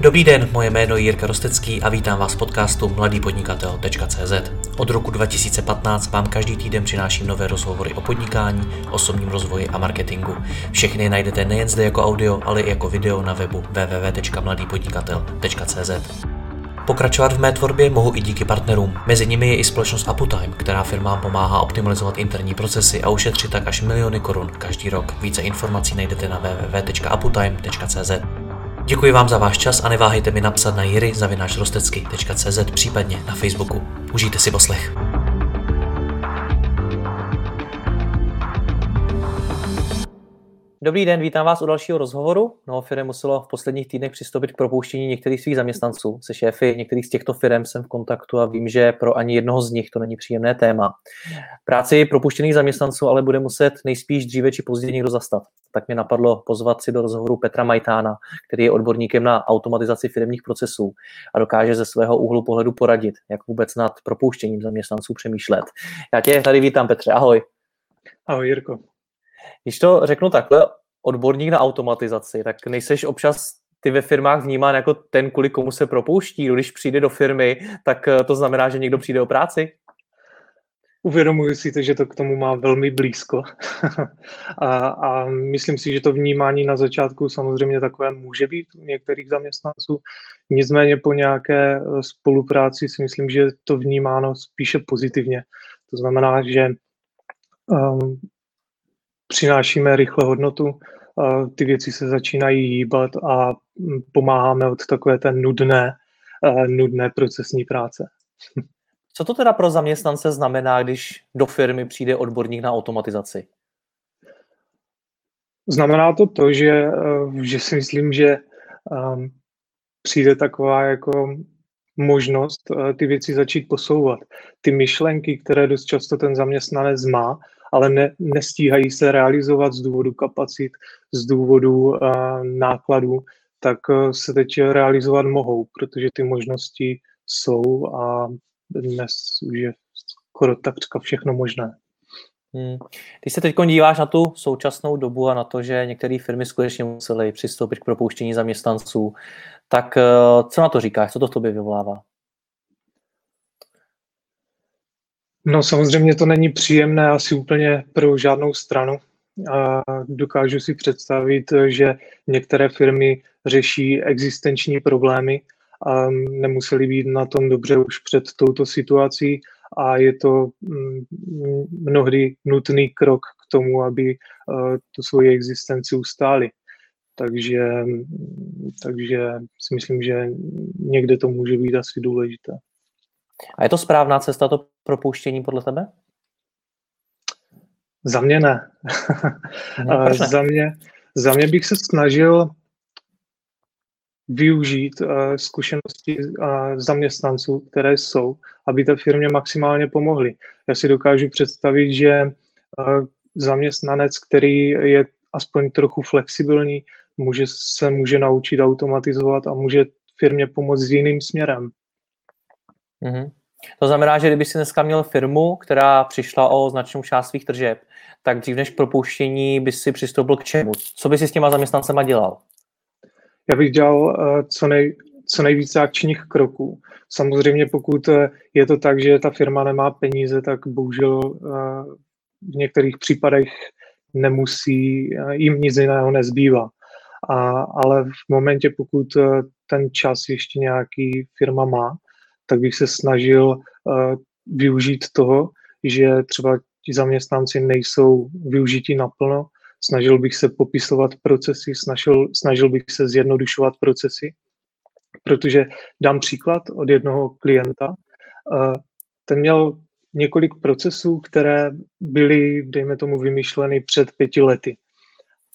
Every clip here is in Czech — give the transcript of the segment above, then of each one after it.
Dobrý den, moje jméno je Jirka Rostecký a vítám vás v podcastu mladýpodnikatel.cz. Od roku 2015 vám každý týden přináším nové rozhovory o podnikání, osobním rozvoji a marketingu. Všechny najdete nejen zde jako audio, ale i jako video na webu www.mladýpodnikatel.cz. Pokračovat v mé tvorbě mohu i díky partnerům. Mezi nimi je i společnost Aputime, která firmám pomáhá optimalizovat interní procesy a ušetřit tak až miliony korun každý rok. Více informací najdete na www.aputime.cz. Děkuji vám za váš čas a neváhejte mi napsat na jiry.rostecky.cz případně na Facebooku. Užijte si poslech. Dobrý den, vítám vás u dalšího rozhovoru. Mnoho firm muselo v posledních týdnech přistoupit k propouštění některých svých zaměstnanců. Se šéfy některých z těchto firm jsem v kontaktu a vím, že pro ani jednoho z nich to není příjemné téma. Práci propuštěných zaměstnanců ale bude muset nejspíš dříve či později někdo zastat. Tak mě napadlo pozvat si do rozhovoru Petra Majtána, který je odborníkem na automatizaci firmních procesů a dokáže ze svého úhlu pohledu poradit, jak vůbec nad propouštěním zaměstnanců přemýšlet. Já tě tady vítám, Petře, ahoj. Ahoj, Jirko. Když to řeknu takhle, odborník na automatizaci, tak nejseš občas ty ve firmách vnímán jako ten, kvůli komu se propouští. Když přijde do firmy, tak eh, to znamená, že někdo přijde o práci? Uvědomuji si to, že to k tomu má velmi blízko. a, a myslím si, že to vnímání na začátku samozřejmě takové může být u některých zaměstnanců. Nicméně po nějaké eh, spolupráci si myslím, že je to vnímáno spíše pozitivně. To znamená, že um, přinášíme rychle hodnotu, ty věci se začínají hýbat a pomáháme od takové té nudné, nudné procesní práce. Co to teda pro zaměstnance znamená, když do firmy přijde odborník na automatizaci? Znamená to to, že, e, že si myslím, že um, přijde taková jako možnost uh, ty věci začít posouvat. Ty myšlenky, které dost často ten zaměstnanec má, ale ne, nestíhají se realizovat z důvodu kapacit, z důvodu uh, nákladů, tak uh, se teď realizovat mohou, protože ty možnosti jsou a dnes už je skoro takřka všechno možné. Hmm. Když se teď díváš na tu současnou dobu a na to, že některé firmy skutečně musely přistoupit k propouštění zaměstnanců, tak co na to říkáš? Co to v tobě vyvolává? No samozřejmě to není příjemné asi úplně pro žádnou stranu. A dokážu si představit, že některé firmy řeší existenční problémy a nemuseli být na tom dobře už před touto situací a je to mm, mnohdy nutný krok k tomu, aby e, tu svoji existenci ustáli. Takže, takže si myslím, že někde to může být asi důležité. A je to správná cesta to propouštění podle tebe? Za mě ne. ne za, mě, za mě bych se snažil využít uh, zkušenosti uh, zaměstnanců, které jsou, aby té firmě maximálně pomohly. Já si dokážu představit, že uh, zaměstnanec, který je aspoň trochu flexibilní, může, se může naučit automatizovat a může firmě pomoct s jiným směrem. Mm-hmm. To znamená, že kdyby si dneska měl firmu, která přišla o značnou část svých tržeb, tak dřív než propouštění by si přistoupil k čemu? Co by si s těma zaměstnancema dělal? Já bych dělal uh, co, nej, co nejvíce akčních kroků. Samozřejmě pokud uh, je to tak, že ta firma nemá peníze, tak bohužel uh, v některých případech nemusí, jim nic jiného nezbývá. A, ale v momentě, pokud ten čas ještě nějaký firma má, tak bych se snažil uh, využít toho, že třeba ti zaměstnanci nejsou využití naplno, snažil bych se popisovat procesy, snažil, snažil bych se zjednodušovat procesy, protože dám příklad od jednoho klienta, uh, ten měl několik procesů, které byly, dejme tomu, vymyšleny před pěti lety.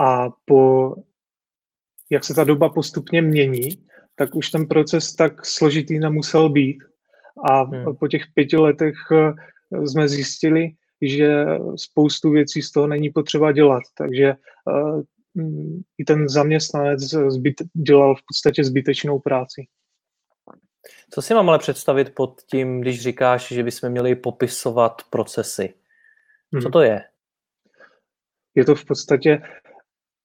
A po, jak se ta doba postupně mění, tak už ten proces tak složitý nemusel být. A hmm. po těch pěti letech eh, jsme zjistili, že spoustu věcí z toho není potřeba dělat. Takže uh, i ten zaměstnanec zbyt, dělal v podstatě zbytečnou práci. Co si mám ale představit pod tím, když říkáš, že bychom měli popisovat procesy? Co hmm. to je? Je to v podstatě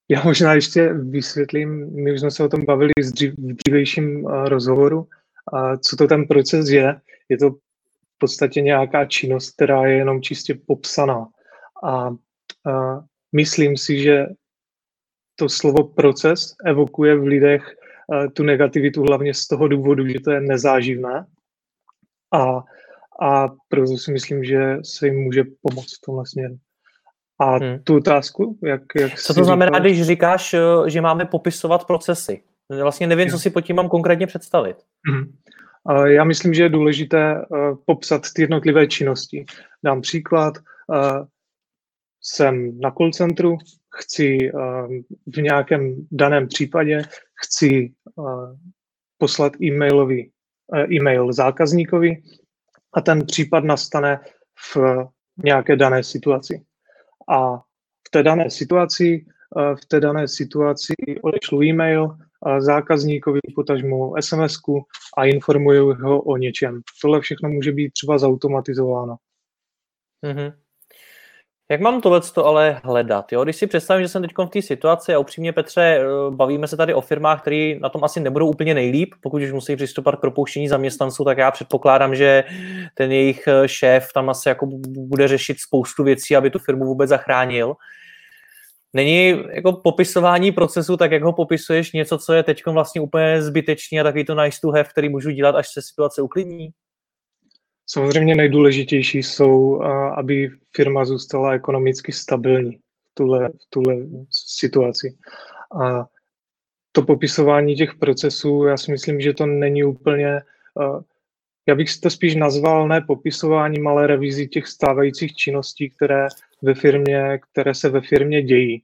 Já možná ještě vysvětlím, my už jsme se o tom bavili v dřívejším rozhovoru, a co to ten proces je. Je to v podstatě nějaká činnost, která je jenom čistě popsaná. A, a myslím si, že to slovo proces evokuje v lidech tu negativitu hlavně z toho důvodu, že to je nezáživné. A, a proto si myslím, že se jim může pomoct v tomhle směru. A hmm. tu otázku, jak, jak Co to znamená, říkáš? když říkáš, eh, že máme popisovat procesy? Vlastně nevím, co si pod tím mám konkrétně představit. Hmm. Já myslím, že je důležité eh, popsat ty jednotlivé činnosti. Dám příklad. Jsem na call centru, chci v nějakém daném případě chci poslat e-mailový, e-mail zákazníkovi a ten případ nastane v nějaké dané situaci a v té dané situaci, v té dané situaci odešlu e-mail zákazníkovi, potažmu sms a informuju ho o něčem. Tohle všechno může být třeba zautomatizováno. Mm-hmm. Jak mám tohle ale hledat? Jo? Když si představím, že jsem teď v té situaci a upřímně, Petře, eh, bavíme se tady o firmách, které na tom asi nebudou úplně nejlíp, pokud už musí přistupovat k propouštění zaměstnanců, tak já předpokládám, že ten jejich eh, šéf tam asi jako bude řešit spoustu věcí, aby tu firmu vůbec zachránil. Není jako popisování procesu, tak jak ho popisuješ, něco, co je teď vlastně úplně zbytečný a takový to nice to have, který můžu dělat, až se situace uklidní? Samozřejmě nejdůležitější jsou, aby firma zůstala ekonomicky stabilní v tuhle, v tuhle situaci. A to popisování těch procesů, já si myslím, že to není úplně, já bych to spíš nazval ne popisováním, ale revizí těch stávajících činností, které, ve firmě, které se ve firmě dějí.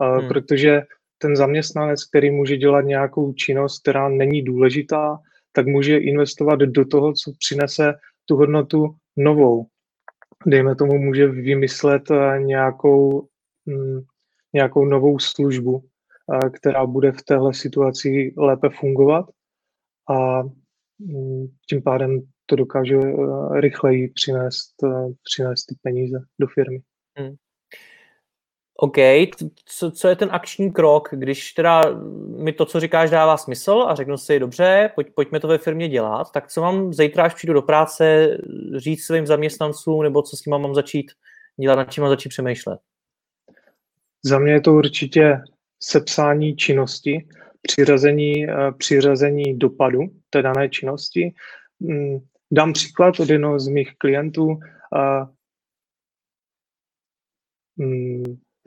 Hmm. Protože ten zaměstnanec, který může dělat nějakou činnost, která není důležitá, tak může investovat do toho, co přinese tu hodnotu novou. Dejme tomu, může vymyslet eh, nějakou, mm, nějakou novou službu, eh, která bude v téhle situaci lépe fungovat a mm, tím pádem to dokáže eh, rychleji přinést, přinést ty peníze do firmy. Hmm. OK, co, co je ten akční krok, když teda mi to, co říkáš, dává smysl a řeknu si, dobře, pojď, pojďme to ve firmě dělat, tak co mám zítra, až přijdu do práce, říct svým zaměstnancům, nebo co s tím mám začít dělat, nad čím mám začít přemýšlet? Za mě je to určitě sepsání činnosti, přirazení, eh, přirazení dopadu té dané činnosti. Mm, dám příklad od jednoho z mých klientů.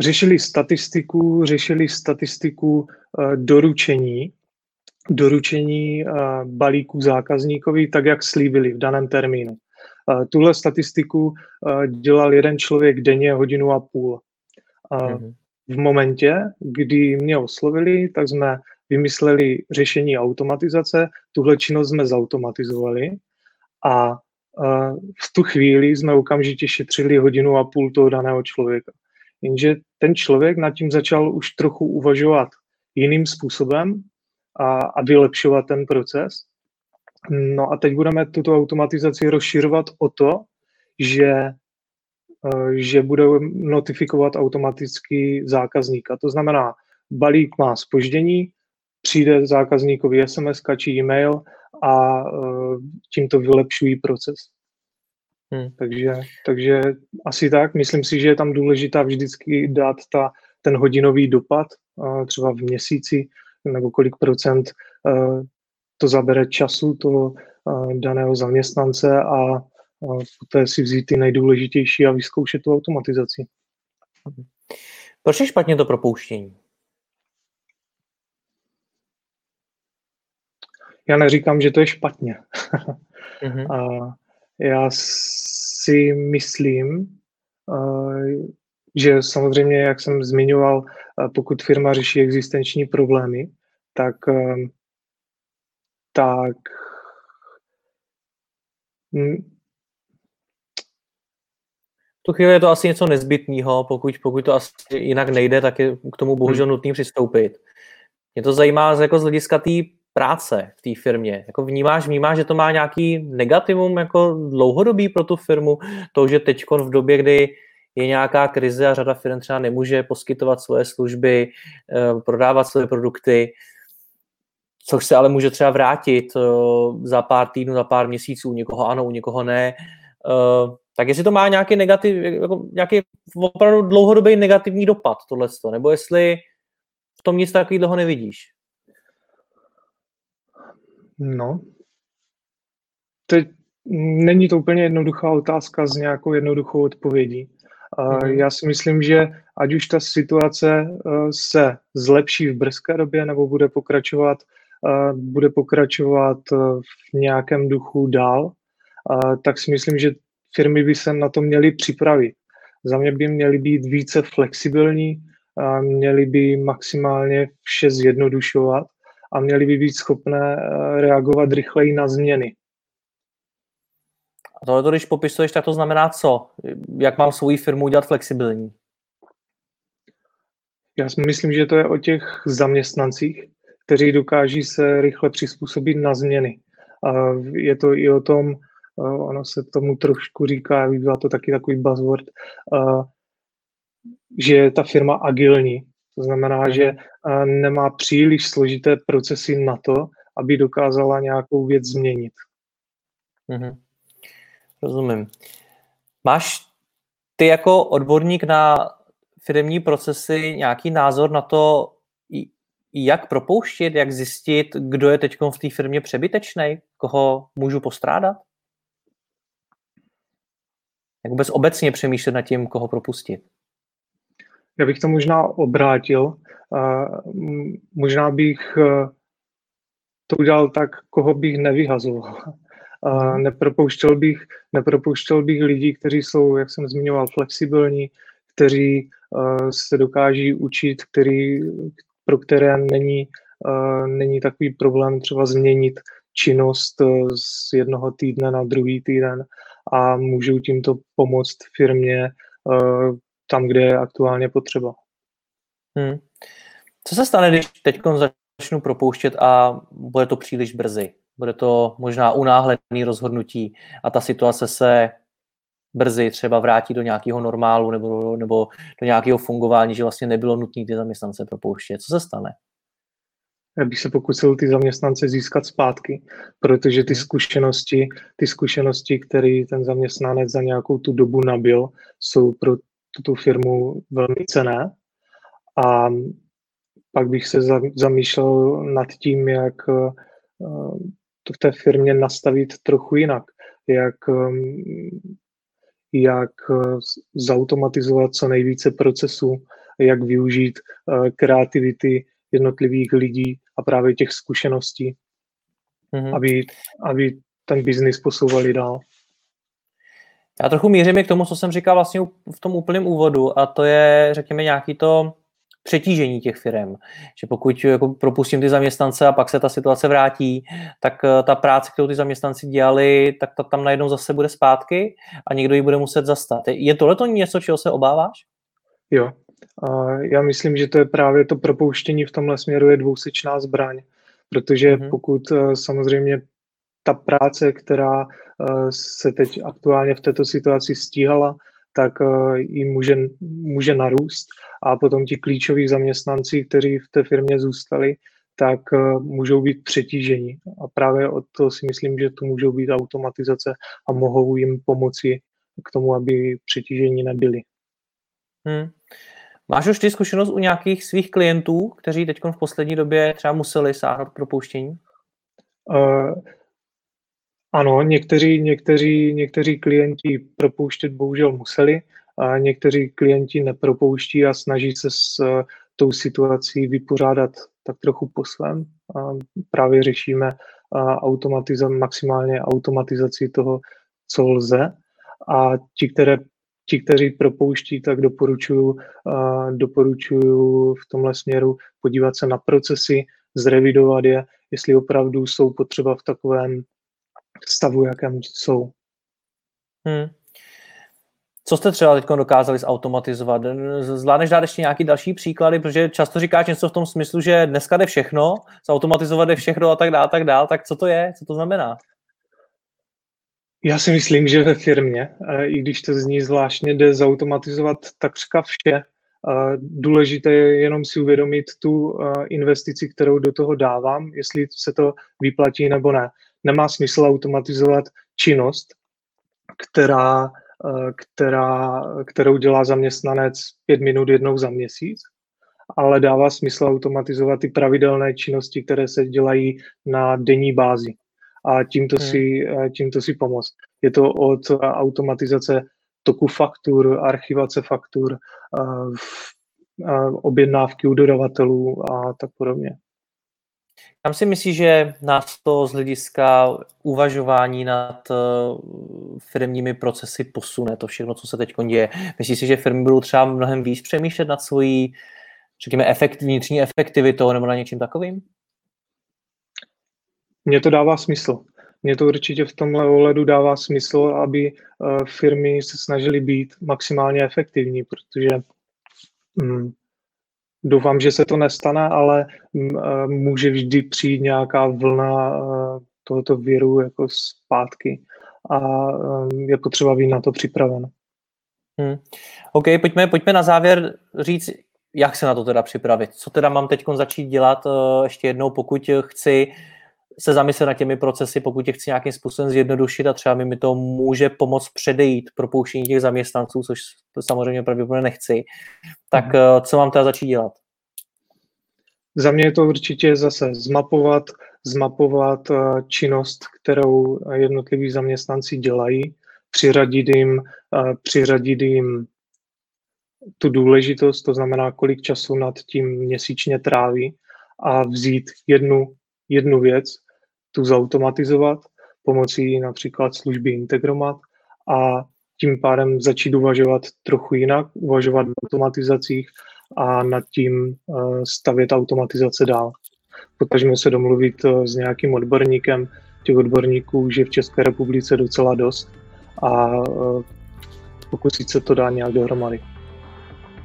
Řešili statistiku, řešili statistiku uh, doručení, doručení uh, balíků zákazníkovi, tak jak slíbili v daném termínu. Uh, tuhle statistiku dělal jeden člověk denně hodinu a půl. Mm-hmm. V momentě, kdy mě oslovili, tak jsme vymysleli řešení automatizace, tuhle činnost jsme zautomatizovali a v tu chvíli jsme okamžitě šetřili hodinu a půl toho daného člověka. Jenže ten člověk nad tím začal už trochu uvažovat jiným způsobem a, a vylepšovat ten proces. No a teď budeme tuto automatizaci rozširovat o to, že, eh, že bude notifikovat automaticky zákazníka. To znamená, balík má spoždění, přijde zákazníkovi SMS či e-mail a eh, tím to vylepšují proces. Hmm. Takže, takže asi tak. Myslím si, že je tam důležitá vždycky dát ta, ten hodinový dopad, třeba v měsíci, nebo kolik procent to zabere času toho daného zaměstnance a poté si vzít ty nejdůležitější a vyzkoušet tu automatizaci. Proč je špatně to propouštění? Já neříkám, že to je špatně. mm-hmm. a já si myslím, eh, že samozřejmě, jak jsem zmiňoval, eh, pokud firma řeší existenční problémy, tak, eh, tak tu chvíli je to asi něco nezbytného, pokud, pokud to asi jinak nejde, tak je k tomu bohužel hmm. nutný přistoupit. Mě to zajímá jako z hlediska té práce v té firmě? Jako vnímáš, vnímáš, že to má nějaký negativum jako dlouhodobý pro tu firmu? To, že teď v době, kdy je nějaká krize a řada firm třeba nemůže poskytovat svoje služby, eh, prodávat své produkty, což se ale může třeba vrátit eh, za pár týdnů, za pár měsíců, u někoho ano, u někoho ne. Eh, tak jestli to má nějaký negativ, jako nějaký opravdu dlouhodobý negativní dopad, tohle, nebo jestli v tom nic takového nevidíš? No, teď není to úplně jednoduchá otázka s nějakou jednoduchou odpovědí. Mm-hmm. Já si myslím, že ať už ta situace eh, se zlepší v brzké době nebo bude pokračovat, eh, bude pokračovat eh, v nějakém duchu dál, tak si myslím, že firmy by se na to měly připravit. Za mě by měly být více flexibilní, měly by maximálně vše zjednodušovat a měly by být schopné reagovat rychleji na změny. A tohle, když popisuješ, tak to znamená co? Jak mám svou firmu udělat flexibilní? Já si myslím, že to je o těch zaměstnancích, kteří dokáží se rychle přizpůsobit na změny. A je to i o tom, ono se tomu trošku říká, byla to taky takový buzzword, že je ta firma agilní. To znamená, že nemá příliš složité procesy na to, aby dokázala nějakou věc změnit. Mm-hmm. Rozumím. Máš ty jako odborník na firmní procesy nějaký názor na to, jak propouštět, jak zjistit, kdo je teď v té firmě přebytečný, koho můžu postrádat? Jak vůbec obecně přemýšlet nad tím, koho propustit? Já bych to možná obrátil. Možná bych eh, to udělal tak, koho bych nevyhazoval. A nepropouštěl bych, nepropouštěl bych lidí, kteří jsou, jak jsem zmiňoval, flexibilní, kteří uh, se dokáží učit, který, pro které není, uh, není takový problém třeba změnit činnost z jednoho týdne na druhý týden a můžou tímto pomoct firmě tam, kde je aktuálně potřeba. Hmm. Co se stane, když teď začnu propouštět a bude to příliš brzy? Bude to možná unáhlený rozhodnutí a ta situace se brzy třeba vrátí do nějakého normálu nebo, nebo do nějakého fungování, že vlastně nebylo nutné ty zaměstnance propouštět. Co se stane? Já bych se pokusil ty zaměstnance získat zpátky, protože ty mhm. zkušenosti, ty zkušenosti, které ten zaměstnanec za nějakou tu dobu nabil, jsou pro tuto firmu velmi cené. A pak bych se zamýšlel nad tím, jak eh, to v té firmě nastavit trochu jinak, jak, um, jak uh, zautomatizovat co nejvíce procesů, jak využít uh, kreativity jednotlivých lidí a právě těch zkušeností, mm-hmm. aby, aby ten biznis posouvali dál. Já trochu mířím k tomu, co jsem říkal vlastně v tom úplném úvodu a to je, řekněme, nějaký to přetížení těch firm. Že pokud jako propustím ty zaměstnance a pak se ta situace vrátí, tak eh, ta práce, kterou ty zaměstnanci dělali, tak ta tam najednou zase bude zpátky a někdo ji bude muset zastat. Je tohle to něco, čeho se obáváš? Jo. Já myslím, že to je právě to propouštění v tomhle směru je dvousečná zbraň, protože mm-hmm. pokud eh, samozřejmě ta práce, která eh, se teď aktuálně v této situaci stíhala, tak ji může, může narůst a potom ti klíčoví zaměstnanci, kteří v té firmě zůstali, tak eh, můžou být přetížení. A právě o to si myslím, že tu můžou být automatizace a mohou jim pomoci k tomu, aby přetížení nebyli. Hmm. Máš už ty zkušenost u nějakých svých klientů, kteří teď v poslední době třeba museli sáhnout k propouštění? Uh, ano, někteří, někteří, někteří klienti propouštět bohužel museli, a někteří klienti nepropouští a snaží se s eh, tou situací vypořádat tak trochu po svém. A právě řešíme automatiza- maximálně automatizaci toho, co lze. A ti, které, ti kteří propouští, tak doporučuju, doporučuju v tomhle směru podívat se na procesy, zrevidovat je, jestli opravdu jsou potřeba v takovém stavu, jakém jsou. Hmm. Co jste třeba teď dokázali zautomatizovat? Zvládneš dát ještě nějaký další příklady, protože často říkáš něco v tom smyslu, že dneska jde všechno, zautomatizovat jde všechno a tak dále, tak dále, tak co to je, co to znamená? Já si myslím, že ve firmě, i když to zní zvláštně, jde zautomatizovat takřka vše. Důležité je jenom si uvědomit tu investici, kterou do toho dávám, jestli se to vyplatí nebo ne. Nemá smysl automatizovat činnost, která, která, kterou dělá zaměstnanec pět minut jednou za měsíc, ale dává smysl automatizovat ty pravidelné činnosti, které se dělají na denní bázi a tímto, hmm. si, tímto si pomoct. Je to od automatizace toku faktur, archivace faktur, objednávky u dodavatelů a tak podobně. Kam si myslíš, že nás to z hlediska uvažování nad eh, firmními procesy posune, to všechno, co se teď děje? Myslíš si, že firmy budou třeba mnohem víc přemýšlet nad svojí, řekněme, efekt, vnitřní efektivitou nebo na něčím takovým? Mně to dává smysl. Mně to určitě v tomhle ohledu dává smysl, aby eh, firmy se snažily být maximálně efektivní, protože hm, doufám, že se to nestane, ale eh, může vždy přijít nějaká vlna eh, tohoto viru jako zpátky a je potřeba být na to připraven. Hmm. OK, pojďme, pojďme na závěr říct, jak se na to teda připravit. Co teda mám teď začít dělat ještě jednou, pokud chci se zamyslet na těmi procesy, pokud je chci nějakým způsobem zjednodušit a třeba mi to může pomoct předejít propouštění těch zaměstnanců, což samozřejmě pravděpodobně nechci, tak mm. co mám teda začít dělat? Za mě je to určitě zase zmapovat, zmapovat eh, činnost, kterou jednotliví zaměstnanci dělají, přiřadit jim, eh, přiřadit jim tu důležitost, to znamená, kolik času nad tím měsíčně tráví a vzít jednu, jednu věc, tu zautomatizovat pomocí například služby Integromat a tím pádem začít uvažovat trochu jinak, uvažovat v automatizacích a nad tím eh, stavět automatizace dál. Potažme se domluvit eh, s nějakým odborníkem, těch odborníků už je v České republice docela dost a eh, pokusit se to dát nějak dohromady.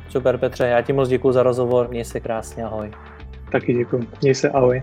Super Petře, já ti moc děkuji za rozhovor, měj se krásně, ahoj. Taky děkuji, měj se, ahoj.